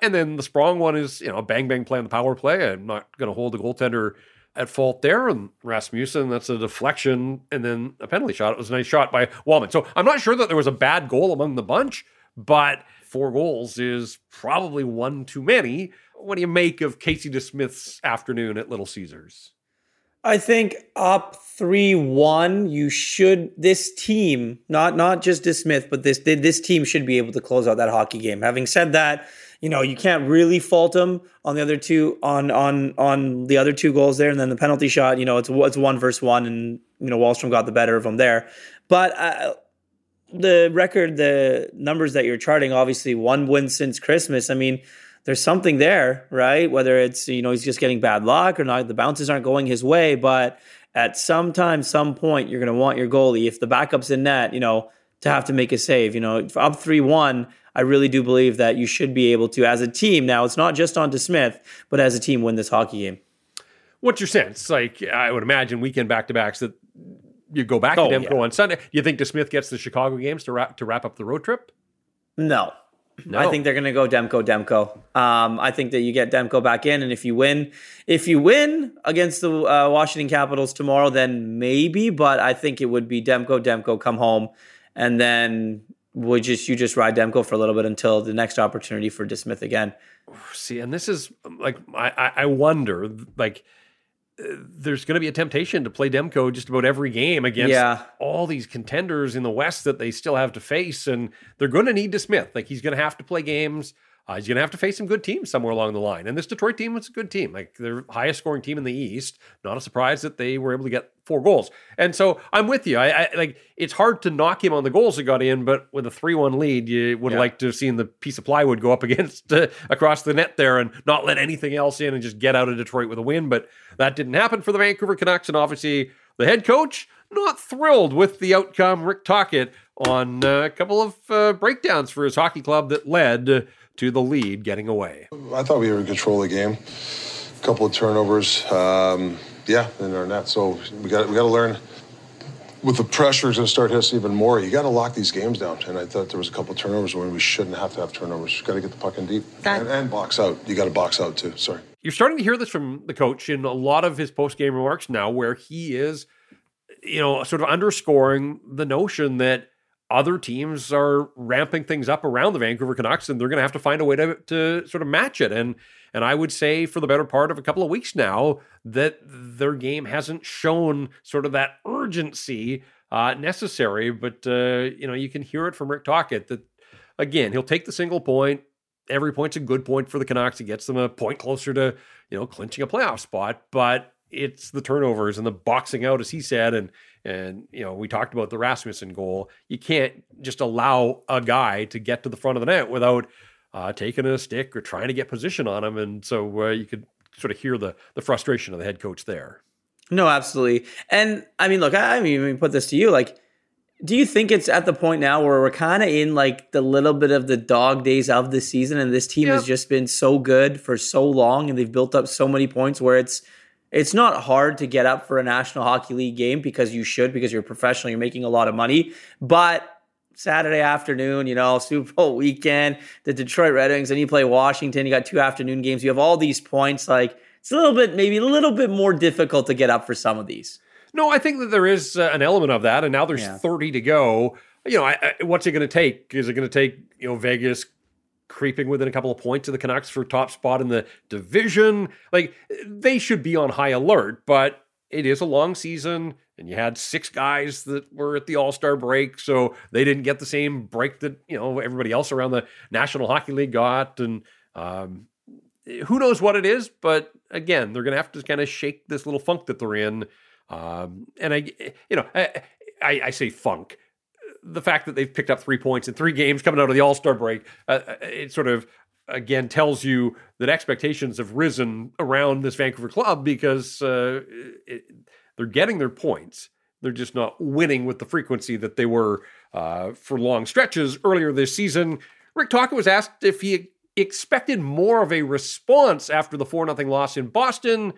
And then the Sprong one is, you know, a bang bang play on the power play. I'm not going to hold the goaltender at fault there. And Rasmussen, that's a deflection and then a penalty shot. It was a nice shot by Walman. So I'm not sure that there was a bad goal among the bunch, but four goals is probably one too many. What do you make of Casey DeSmith's afternoon at Little Caesars? I think up three one, you should this team not not just DeSmith, but this this team should be able to close out that hockey game. Having said that, you know you can't really fault them on the other two on on on the other two goals there, and then the penalty shot. You know it's it's one versus one, and you know Wallstrom got the better of them there. But uh, the record, the numbers that you're charting, obviously one win since Christmas. I mean there's something there, right? Whether it's you know he's just getting bad luck or not, the bounces aren't going his way, but at some time, some point, you're going to want your goalie if the backup's in net, you know, to have to make a save. You know, up three one, I really do believe that you should be able to, as a team. Now, it's not just on Smith, but as a team, win this hockey game. What's your sense? Like, I would imagine weekend back to backs that you go back oh, to Demko yeah. on Sunday. You think DeSmith gets the Chicago games to wrap to wrap up the road trip? No, no. I think they're going to go Demko Demko. Um, I think that you get Demko back in, and if you win, if you win against the uh, Washington Capitals tomorrow, then maybe. But I think it would be Demko Demko come home, and then would just you just ride Demko for a little bit until the next opportunity for DeSmith again. See, and this is like I I wonder like there's going to be a temptation to play Demko just about every game against yeah. all these contenders in the West that they still have to face, and they're going to need DeSmith. Like he's going to have to play games uh, he's going to have to face some good teams somewhere along the line. And this Detroit team was a good team. Like their highest scoring team in the East. Not a surprise that they were able to get four goals. And so I'm with you. I, I like it's hard to knock him on the goals that got in, but with a three-one lead, you would yeah. like to have seen the piece of plywood go up against uh, across the net there and not let anything else in and just get out of Detroit with a win. But that didn't happen for the Vancouver Canucks, and obviously the head coach not thrilled with the outcome. Rick Tocchet, on a couple of uh, breakdowns for his hockey club that led to the lead getting away. I thought we were in control of the game. A couple of turnovers, um, yeah, in our net. So we got we got to learn. With the pressure, it's going to start hitting even more. You got to lock these games down. And I thought there was a couple of turnovers where we shouldn't have to have turnovers. You got to get the puck in deep and, and box out. You got to box out too. Sorry. You're starting to hear this from the coach in a lot of his post game remarks now, where he is, you know, sort of underscoring the notion that other teams are ramping things up around the Vancouver Canucks, and they're going to have to find a way to, to sort of match it. And and I would say for the better part of a couple of weeks now that their game hasn't shown sort of that urgency uh, necessary. But uh, you know, you can hear it from Rick Tocchet that again he'll take the single point. Every point's a good point for the Canucks. It gets them a point closer to you know clinching a playoff spot, but it's the turnovers and the boxing out, as he said, and and you know we talked about the Rasmussen goal. You can't just allow a guy to get to the front of the net without uh, taking a stick or trying to get position on him, and so uh, you could sort of hear the the frustration of the head coach there. No, absolutely, and I mean, look, I mean, let me put this to you, like. Do you think it's at the point now where we're kind of in like the little bit of the dog days of the season, and this team has just been so good for so long, and they've built up so many points where it's it's not hard to get up for a National Hockey League game because you should, because you're a professional, you're making a lot of money. But Saturday afternoon, you know, Super Bowl weekend, the Detroit Red Wings, and you play Washington, you got two afternoon games, you have all these points. Like, it's a little bit, maybe a little bit more difficult to get up for some of these. No, I think that there is uh, an element of that. And now there's yeah. 30 to go. You know, I, I, what's it going to take? Is it going to take, you know, Vegas creeping within a couple of points of the Canucks for top spot in the division. Like they should be on high alert, but it is a long season and you had six guys that were at the All-Star break, so they didn't get the same break that, you know, everybody else around the National Hockey League got and um, who knows what it is, but again, they're going to have to kind of shake this little funk that they're in. Um, and I, you know, I, I, I, say funk. The fact that they've picked up three points in three games coming out of the All Star break, uh, uh, it sort of again tells you that expectations have risen around this Vancouver club because uh, it, they're getting their points. They're just not winning with the frequency that they were uh, for long stretches earlier this season. Rick Tocchet was asked if he expected more of a response after the 4 0 loss in Boston.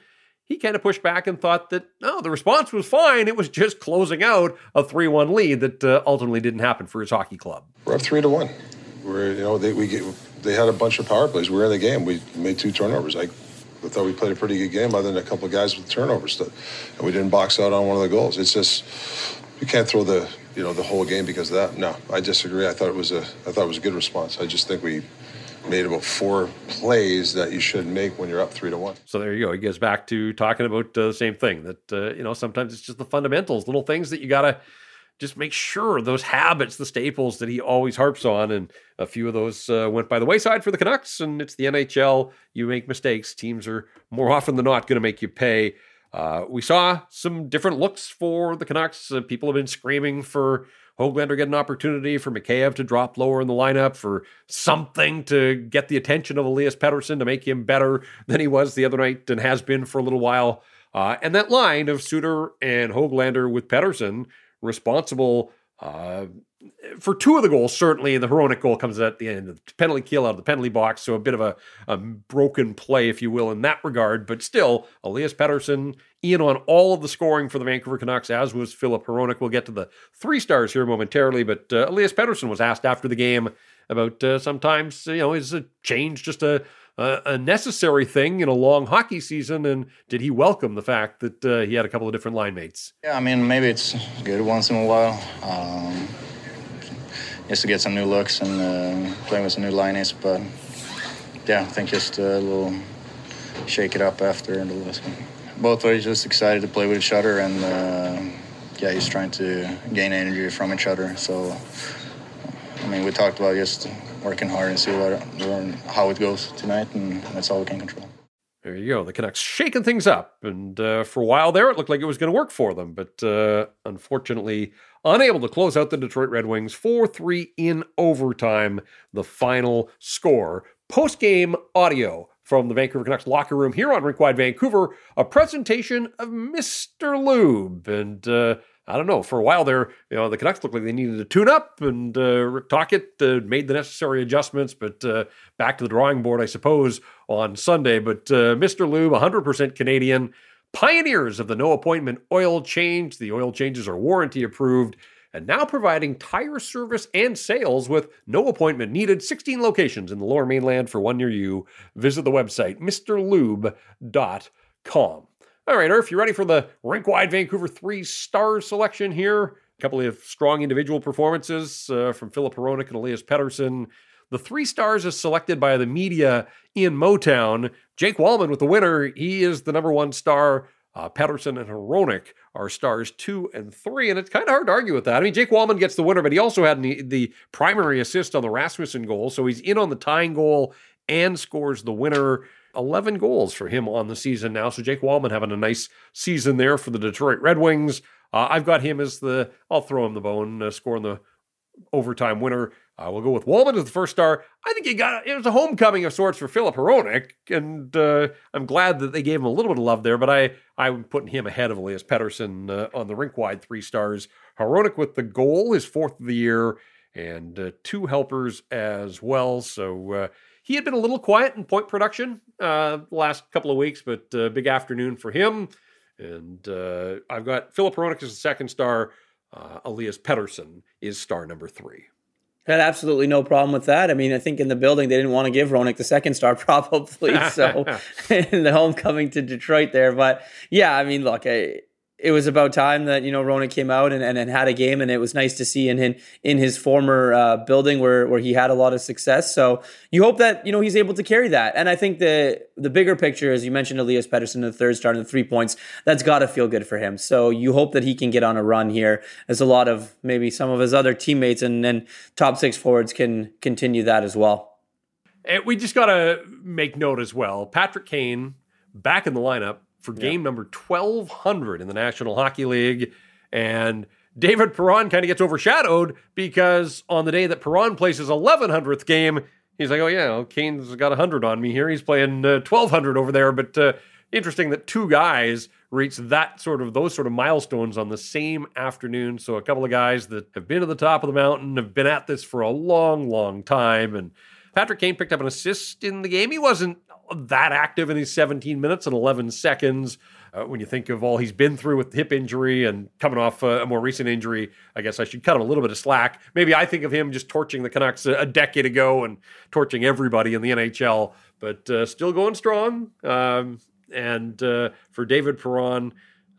He kind of pushed back and thought that, no, the response was fine. It was just closing out a 3 1 lead that uh, ultimately didn't happen for his hockey club. We're up 3 to 1. We're, you know, they, we get, they had a bunch of power plays. We were in the game. We made two turnovers. I, I thought we played a pretty good game, other than a couple of guys with turnovers. And we didn't box out on one of the goals. It's just, you can't throw the, you know, the whole game because of that. No, I disagree. I thought it was a, I thought it was a good response. I just think we made about four plays that you should make when you're up three to one. So there you go. He gets back to talking about uh, the same thing that uh, you know sometimes it's just the fundamentals, little things that you gotta just make sure those habits, the staples that he always harps on, and a few of those uh, went by the wayside for the Canucks. And it's the NHL. You make mistakes. Teams are more often than not going to make you pay. Uh, we saw some different looks for the Canucks. Uh, people have been screaming for Hoglander get an opportunity for Mikheyev to drop lower in the lineup for something to get the attention of Elias Pettersson to make him better than he was the other night and has been for a little while. Uh, and that line of Suter and Hoglander with Pettersson responsible uh, for two of the goals, certainly the Hronek goal comes at the end of the penalty kill out of the penalty box, so a bit of a, a broken play, if you will, in that regard. But still, Elias Pettersson in on all of the scoring for the Vancouver Canucks, as was Filip Hronek. We'll get to the three stars here momentarily, but uh, Elias Pettersson was asked after the game about uh, sometimes, you know, is a change just a, a, necessary thing in a long hockey season? And did he welcome the fact that uh, he had a couple of different line mates? Yeah, I mean, maybe it's good once in a while. Um, just to get some new looks and uh, playing with some new lineups. But yeah, I think just a little shake it up after the last one. Both are just excited to play with each other and uh, yeah, he's trying to gain energy from each other. So I mean, we talked about just working hard and see what how it goes tonight, and that's all we can control. There you go. The Canucks shaking things up. And uh, for a while there, it looked like it was going to work for them. But uh, unfortunately, unable to close out the Detroit Red Wings 4 3 in overtime, the final score. Post game audio from the Vancouver Canucks locker room here on Rinkwide Vancouver, a presentation of Mr. Lube. And uh, I don't know. For a while there, you know, the Canucks looked like they needed to tune up, and uh, Rick uh, made the necessary adjustments. But uh, back to the drawing board, I suppose, on Sunday. But Mr. Lube, 100% Canadian, pioneers of the no appointment oil change. The oil changes are warranty approved, and now providing tire service and sales with no appointment needed. 16 locations in the Lower Mainland for one near you. Visit the website mrlube.com. All right, Irf, you ready for the rink wide Vancouver three star selection here? A couple of strong individual performances uh, from Filip Hronek and Elias Pettersson. The three stars is selected by the media in Motown. Jake Walman with the winner. He is the number one star. Uh, Pettersson and Hronek are stars two and three, and it's kind of hard to argue with that. I mean, Jake Walman gets the winner, but he also had the, the primary assist on the Rasmussen goal, so he's in on the tying goal and scores the winner. 11 goals for him on the season now. So Jake Walman having a nice season there for the Detroit Red Wings. Uh, I've got him as the, I'll throw him the bone, uh, scoring the overtime winner. Uh, we'll go with Walman as the first star. I think he got it was a homecoming of sorts for Filip Hronek, and uh, I'm glad that they gave him a little bit of love there. But I I'm putting him ahead of Elias Pettersson uh, on the rink wide three stars. Hronek with the goal, his fourth of the year, and uh, two helpers as well. So uh, he had been a little quiet in point production uh, the last couple of weeks, but uh, big afternoon for him. And uh, I've got Filip Hronek as the second star. Uh, Elias Pettersson is star number three. Had absolutely no problem with that. I mean, I think in the building they didn't want to give Hronek the second star, probably. So in the homecoming to Detroit there, but yeah, I mean, look, I, it was about time that you know Hronek came out and, and, and, had a game, and it was nice to see in in, in his former uh, building where where he had a lot of success. So you hope that you know he's able to carry that. And I think the the bigger picture, as you mentioned, Elias Pettersson the third start and the three points, that's got to feel good for him. So you hope that he can get on a run here, as a lot of maybe some of his other teammates and and top six forwards can continue that as well. And we just got to make note as well. Patrick Kane back in the lineup for game yeah. number 1200 in the National Hockey League. And David Perron kind of gets overshadowed because on the day that Perron plays his 1100th game, he's like, oh, yeah, Kane's got 100 on me here. He's playing uh, 1200 over there. But uh, interesting that two guys reach that sort of those sort of milestones on the same afternoon. So a couple of guys that have been to the top of the mountain, have been at this for a long, long time. And Patrick Kane picked up an assist in the game. He wasn't that active in his 17 minutes and 11 seconds. Uh, when you think of all he's been through with hip injury and coming off a, a, more recent injury, I guess I should cut him a little bit of slack. Maybe I think of him just torching the Canucks a, a decade ago and torching everybody in the NHL, but uh, still going strong. Um, and uh, for David Perron,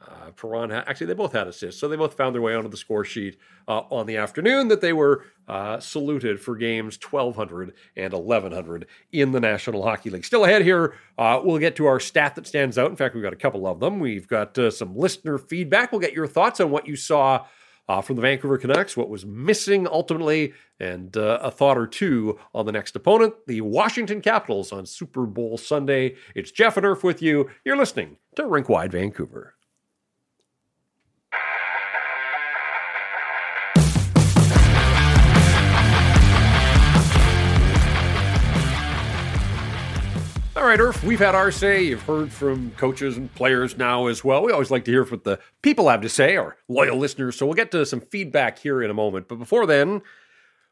uh, Perron, ha- actually, they both had assists, so they both found their way onto the score sheet uh, on the afternoon that they were uh, saluted for games 1200 and 1100 in the National Hockey League. Still ahead here, uh, we'll get to our stat that stands out. In fact, we've got a couple of them. We've got uh, some listener feedback. We'll get your thoughts on what you saw. Uh, from the Vancouver Canucks, what was missing ultimately, and a thought or two on the next opponent, the Washington Capitals on Super Bowl Sunday. It's Jeff and Irf with you. You're listening to Rink Wide Vancouver. All right, Irf, we've had our say. You've heard from coaches and players now as well. We always like to hear what the people have to say, our loyal listeners. So we'll get to some feedback here in a moment. But before then,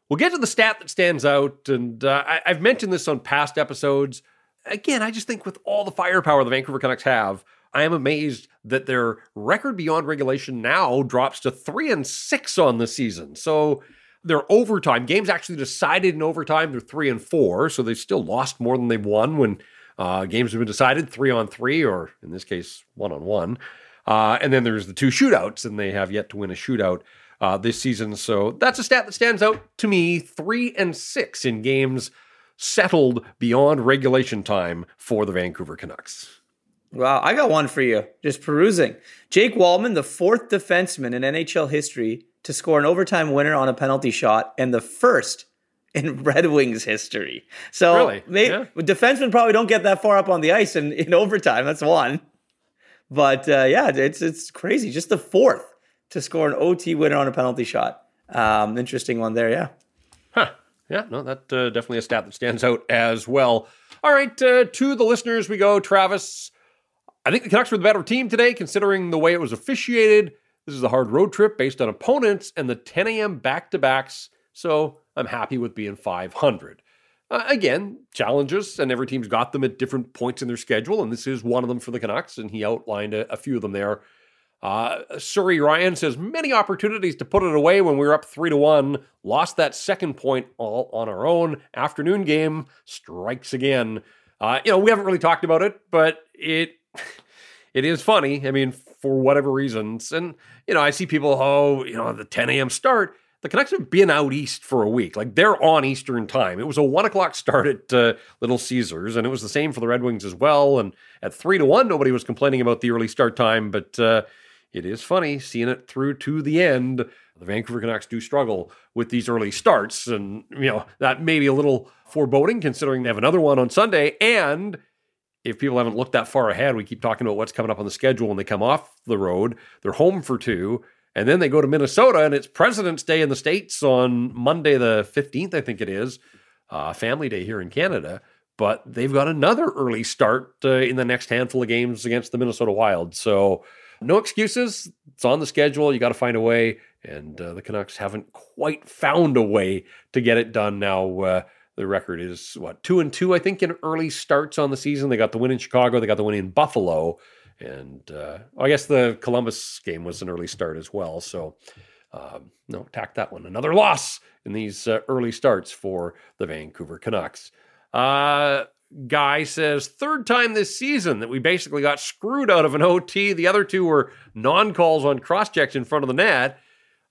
we'll get to the stat that stands out. And uh, I, I've mentioned this on past episodes. Again, I just think with all the firepower the Vancouver Canucks have, I am amazed that their record beyond regulation now drops to three and six on the season. So their overtime games actually decided in overtime. They're three and four, so they still lost more than they've won when uh, games have been decided three on three, or in this case, one on one. Uh, and then there's the two shootouts, and they have yet to win a shootout uh, this season. So that's a stat that stands out to me. Three and six in games settled beyond regulation time for the Vancouver Canucks. Wow, I got one for you. Just perusing. Jake Walman, the fourth defenseman in NHL history to score an overtime winner on a penalty shot, and the first in Red Wings history. So really? maybe, yeah. defensemen probably don't get that far up on the ice in, in overtime. That's one. But uh, yeah, it's it's crazy. Just the fourth to score an OT winner on a penalty shot. Um, interesting one there. Yeah. Huh. Yeah. No, that uh, definitely a stat that stands out as well. All right, uh, to the listeners we go. Travis, I think the Canucks were the better team today, considering the way it was officiated. This is a hard road trip based on opponents and the 10 a.m. back to backs. So I'm happy with being 500. Uh, again, challenges, and every team's got them at different points in their schedule, and this is one of them for the Canucks, and he outlined a, a few of them there. Uh, Surrey Ryan says many opportunities to put it away when we were up three to one. Lost that second point all on our own. Afternoon game strikes again. Uh, you know we haven't really talked about it, but it it is funny. I mean, for whatever reasons, and you know I see people, oh, you know, the 10 a.m. start the Canucks have been out east for a week. Like they're on Eastern time. It was a one o'clock start at uh, Little Caesars, and it was the same for the Red Wings as well. And at three to one, nobody was complaining about the early start time. But uh, it is funny seeing it through to the end. The Vancouver Canucks do struggle with these early starts, and you know that may be a little foreboding considering they have another one on Sunday. And if people haven't looked that far ahead, we keep talking about what's coming up on the schedule when they come off the road. They're home for two. And then they go to Minnesota, and it's President's Day in the States on Monday, the 15th, I think it is, uh, Family Day here in Canada. But they've got another early start uh, in the next handful of games against the Minnesota Wild. So no excuses. It's on the schedule. You got to find a way. And uh, the Canucks haven't quite found a way to get it done now. Uh, the record is what two and two, I think, in early starts on the season. They got the win in Chicago. They got the win in Buffalo. And uh, I guess the Columbus game was an early start as well. So, um, no, tack that one. Another loss in these uh, early starts for the Vancouver Canucks. Uh, guy says, third time this season that we basically got screwed out of an OT. The other two were non calls on cross checks in front of the net.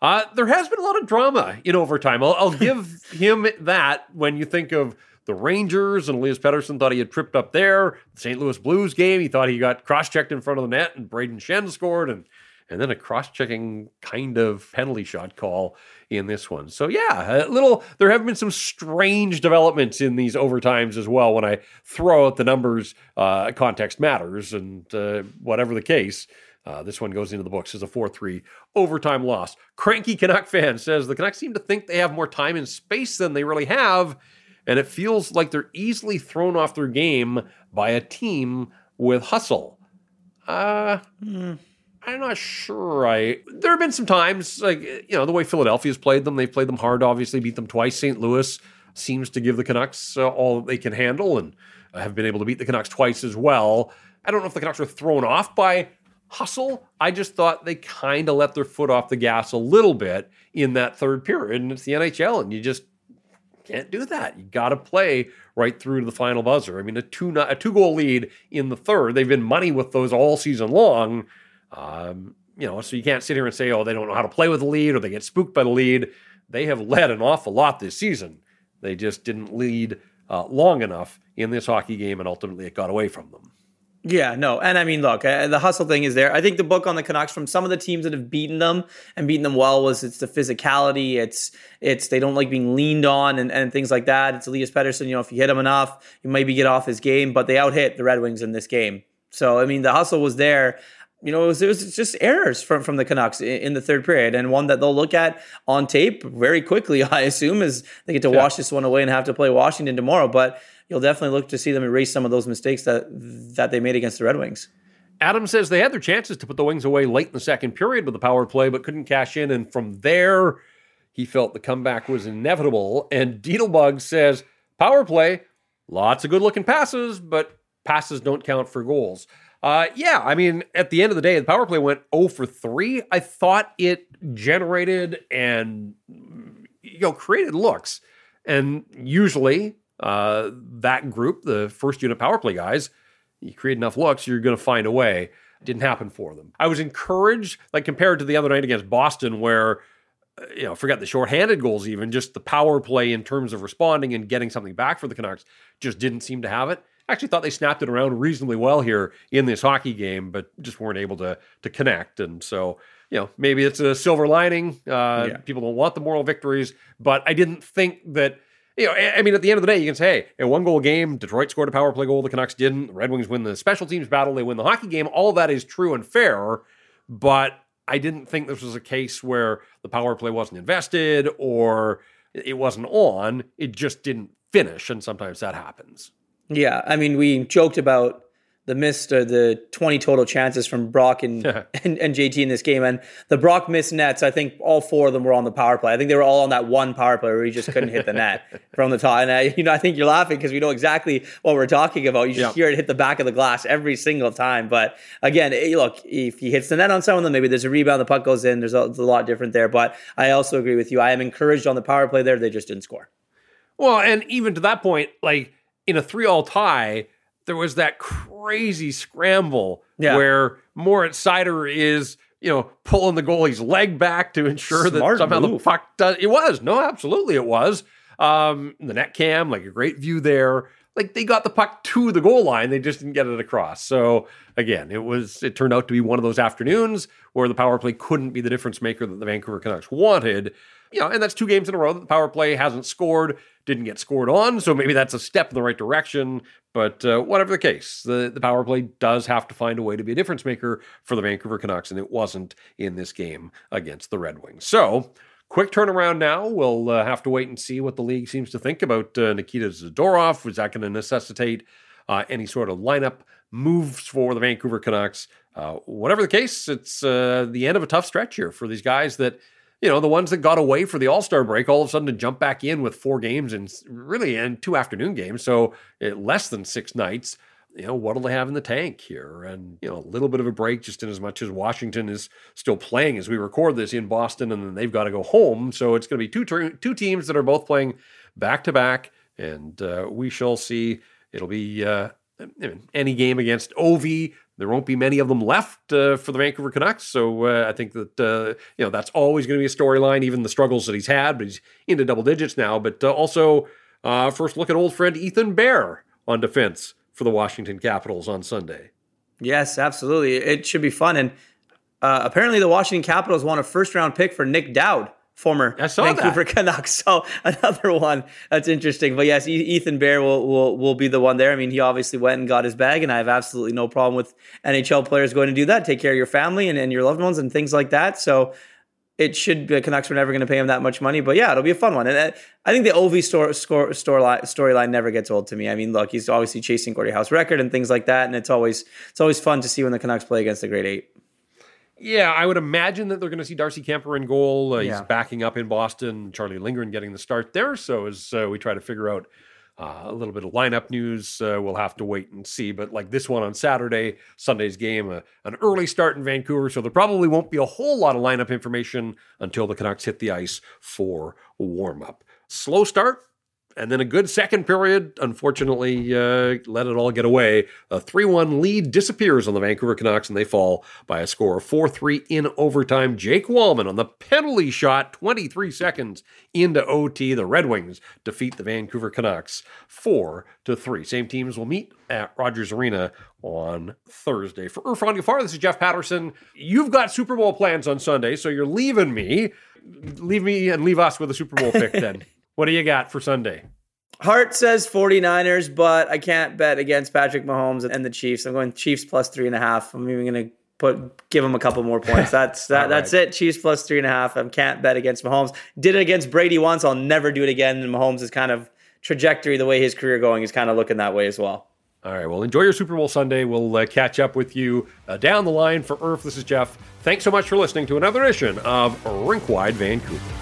Uh, there has been a lot of drama in overtime. I'll, I'll give him that when you think of the Rangers and Elias Pettersson thought he had tripped up there. The St. Louis Blues game, he thought he got cross checked in front of the net and Braden Schenn scored. And and then a cross-checking kind of penalty shot call in this one. So yeah, a little there have been some strange developments in these overtimes as well. When I throw out the numbers, uh, context matters, and uh, whatever the case. Uh, this one goes into the books as a 4 3 overtime loss. Cranky Canuck fan says the Canucks seem to think they have more time and space than they really have, and it feels like they're easily thrown off their game by a team with hustle. Uh, mm. I'm not sure. I there have been some times like you know the way Philadelphia's played them. They've played them hard. Obviously, beat them twice. St. Louis seems to give the Canucks uh, all they can handle, and have been able to beat the Canucks twice as well. I don't know if the Canucks were thrown off by hustle. I just thought they kind of let their foot off the gas a little bit in that third period, and it's the NHL, and you just can't do that. You got to play right through to the final buzzer. I mean, a two a two goal lead in the third. They've been money with those all season long um, you know, so you can't sit here and say, oh, they don't know how to play with the lead or they get spooked by the lead. They have led an awful lot this season. They just didn't lead uh, long enough in this hockey game, and ultimately it got away from them. Yeah, no, and I mean, look, uh, the hustle thing is there. I think the book on the Canucks from some of the teams that have beaten them and beaten them well was it's the physicality, it's it's they don't like being leaned on and, and things like that. It's Elias Pettersson, you know, if you hit him enough, you maybe get off his game, but they out hit the Red Wings in this game. So I mean, the hustle was there you know, it was, it was, just errors from, from the Canucks in, in, the third period, and one that they'll look at on tape very quickly. I assume as they get to yeah. wash this one away and have to play Washington tomorrow. But you'll definitely look to see them erase some of those mistakes that that they made against the Red Wings. Adam says they had their chances to put the Wings away late in the second period with the power play, but couldn't cash in. And from there, he felt the comeback was inevitable. And Deedlebug says power play, lots of good looking passes, but passes don't count for goals. Uh, yeah, I mean, at the end of the day, the power play went 0 for 3. I thought it generated and you know created looks, and usually uh, that group, the first unit power play guys, you create enough looks, you're going to find a way. Didn't happen for them. I was encouraged, like compared to the other night against Boston, where uh, you know, forget the shorthanded goals, even just the power play in terms of responding and getting something back for the Canucks just didn't seem to have it actually thought they snapped it around reasonably well here in this hockey game, but just weren't able to to connect. And so, you know, maybe it's a silver lining. Uh, yeah. People don't want the moral victories, but I didn't think that. You know, I mean, at the end of the day, you can say, hey, a one goal game, Detroit scored a power play goal, the Canucks didn't. The Red Wings win the special teams battle, they win the hockey game. All that is true and fair, but I didn't think this was a case where the power play wasn't invested or it wasn't on. It just didn't finish, and sometimes that happens. Yeah, I mean, we joked about the missed or the 20 total chances from Brock and, and, and JT in this game, and the Brock missed nets. I think all four of them were on the power play. I think they were all on that one power play where he just couldn't hit the net from the top. And I, you know, I think you're laughing because we know exactly what we're talking about. You just yeah. hear it hit the back of the glass every single time. But again, eh, look, if he hits the net on some of them, maybe there's a rebound, the puck goes in. There's a, there's a lot different there. But I also agree with you. I am encouraged on the power play there. They just didn't score. Well, and even to that point, like in a three all tie, there was that crazy scramble yeah. where Moritz Seider is, you know, pulling the goalie's leg back to ensure Smart that somehow move. the puck does. It was no, absolutely, it was. Um, the net cam, like a great view there. Like they got the puck to the goal line, they just didn't get it across. So again, it was it turned out to be one of those afternoons where the power play couldn't be the difference maker that the Vancouver Canucks wanted. You know, and that's two games in a row that the power play hasn't scored didn't get scored on, so maybe that's a step in the right direction. But uh, whatever the case, the, the power play does have to find a way to be a difference maker for the Vancouver Canucks, and it wasn't in this game against the Red Wings. So, quick turnaround now. We'll uh, have to wait and see what the league seems to think about uh, Nikita Zadorov. Is that going to necessitate uh, any sort of lineup moves for the Vancouver Canucks? Uh, whatever the case, it's uh, the end of a tough stretch here for these guys that you know, the ones that got away for the All Star break, all of a sudden to jump back in with four games and really and two afternoon games, so eh, less than six nights. You know, what do they have in the tank here? And, you know, a little bit of a break just in as much as Washington is still playing as we record this in Boston and then they've got to go home. So it's going to be two, two teams that are both playing back to back. And uh, we shall see it'll be uh, any game against Ovi. There won't be many of them left uh, for the Vancouver Canucks, so uh, I think that uh, you know that's always going to be a storyline. Even the struggles that he's had, but he's into double digits now. But uh, also, first look at old friend Ethan Bear on defense for the Washington Capitals on Sunday. Yes, absolutely. It should be fun. And uh, apparently, the Washington Capitals want a first round pick for Nic Dowd former Vancouver that. Thank you for Canucks. So another one that's interesting. But yes, Ethan Bear will, will will be the one there. I mean, he obviously went and got his bag, and I have absolutely no problem with NHL players going to do that. Take care of your family and, and your loved ones and things like that. So it should the Canucks were never going to pay him that much money, but yeah, it'll be a fun one. And uh, I think the Ovi store, score, storyline storyline never gets old to me. I mean, look, he's obviously chasing Gordie Howe's record and things like that, and it's always it's always fun to see when the Canucks play against the Great Eight. Yeah, I would imagine that they're going to see Darcy Kuemper in goal. Uh, yeah. He's backing up in Boston. Charlie Lindgren getting the start there. So as uh, we try to figure out uh, a little bit of lineup news, uh, we'll have to wait and see. But like this one on Saturday, Sunday's game, uh, an early start in Vancouver, so there probably won't be a whole lot of lineup information until the Canucks hit the ice for warm up. Slow start, and then a good second period. Unfortunately, uh, let it all get away. A 3 1 lead disappears on the Vancouver Canucks, and they fall by a score of 4 3 in overtime. Jake Walman on the penalty shot, 23 seconds into OT. The Red Wings defeat the Vancouver Canucks 4 to 3. Same teams will meet at Rogers Arena on Thursday. For Irfaan Gaffar, this is Jeff Paterson. You've got Super Bowl plans on Sunday, so you're leaving me. Leave me and leave us with a Super Bowl pick then. What do you got for Sunday? Heart says 49ers, but I can't bet against Patrick Mahomes and the Chiefs. I'm going Chiefs plus three and a half. I'm even going to put give them a couple more points. That's that, right. that's it. Chiefs plus three and a half. I can't bet against Mahomes. Did it against Brady once. I'll never do it again. And Mahomes is kind of trajectory, the way his career going is kind of looking that way as well. All right. Well, enjoy your Super Bowl Sunday. We'll uh, catch up with you uh, down the line for Irf. This is Jeff. Thanks so much for listening to another edition of Rinkwide Vancouver.